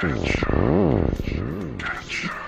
Catch. Catch. Mm-hmm.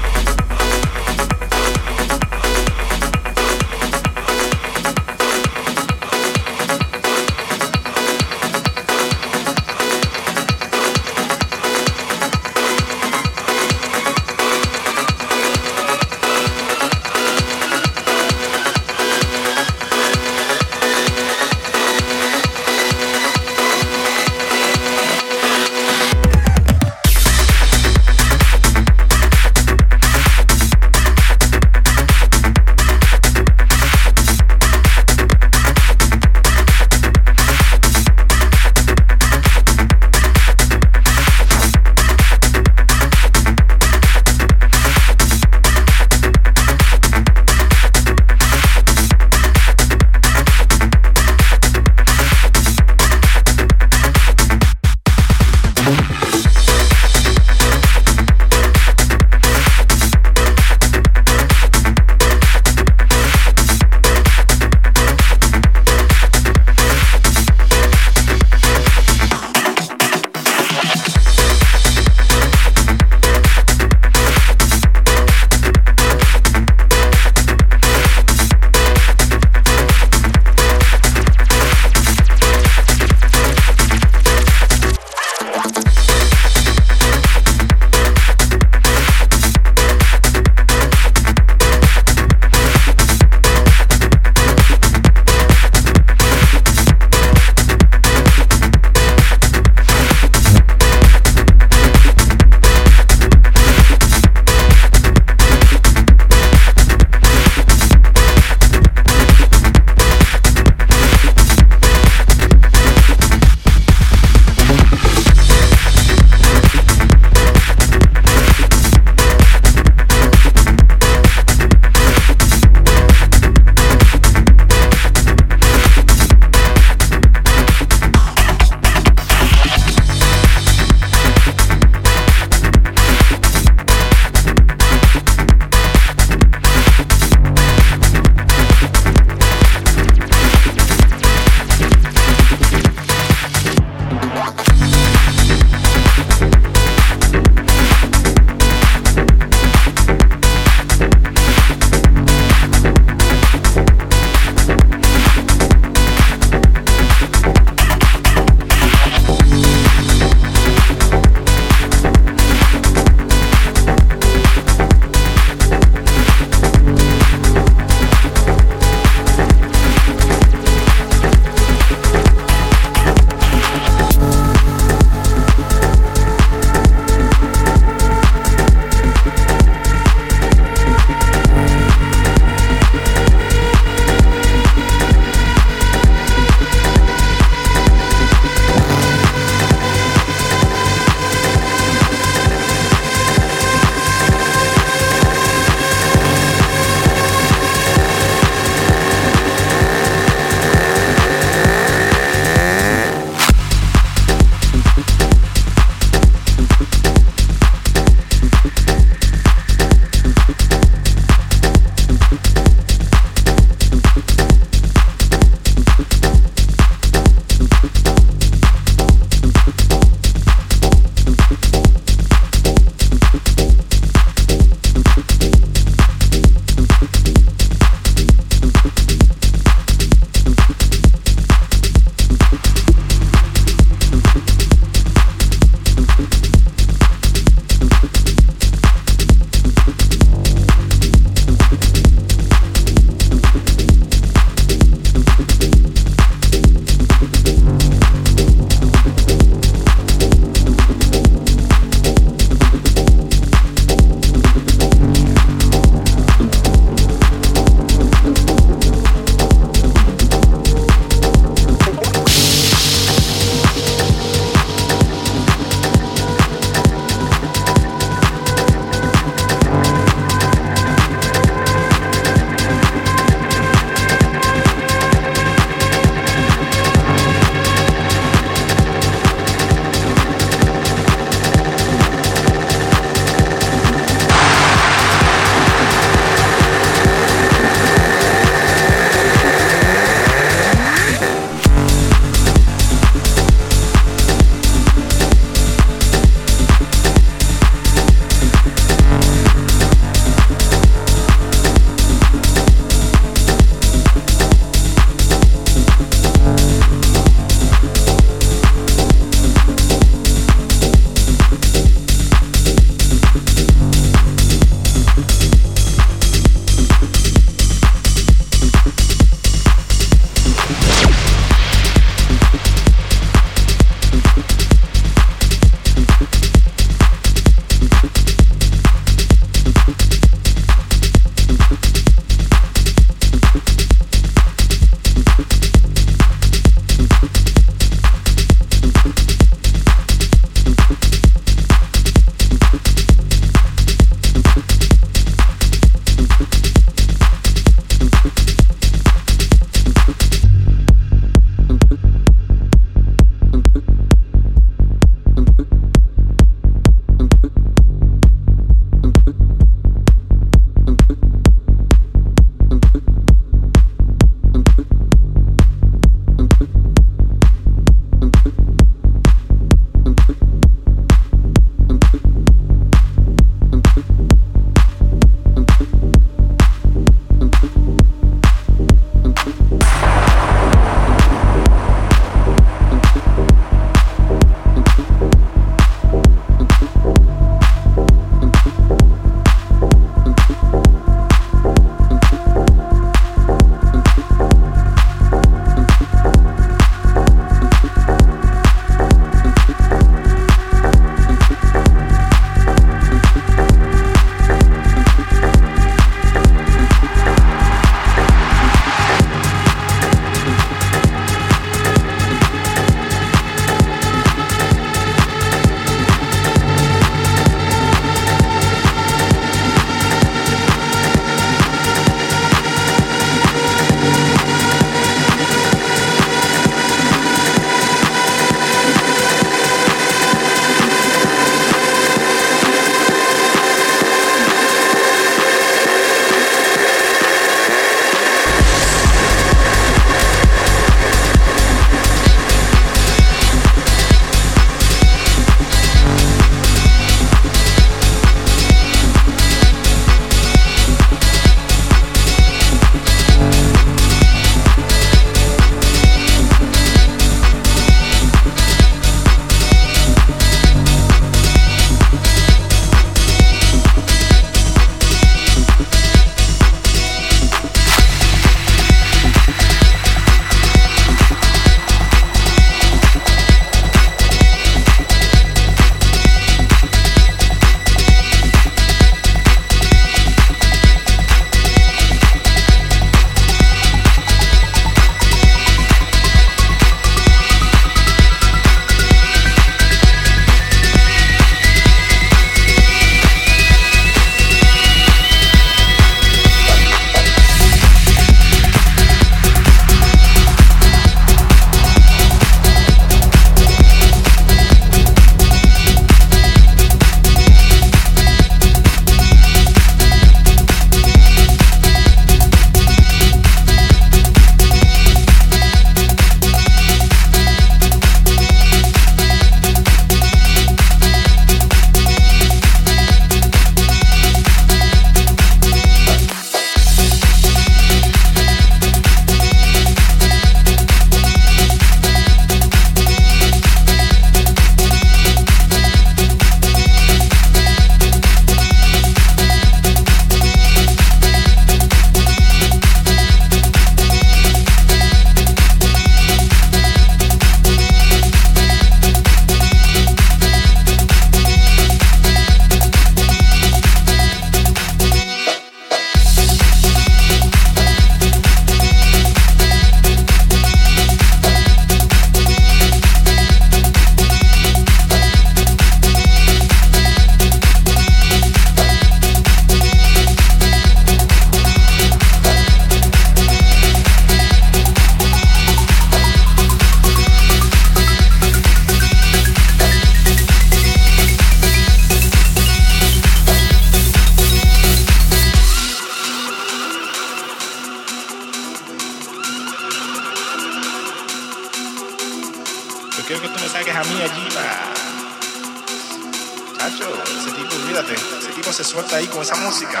Ahí con esa música.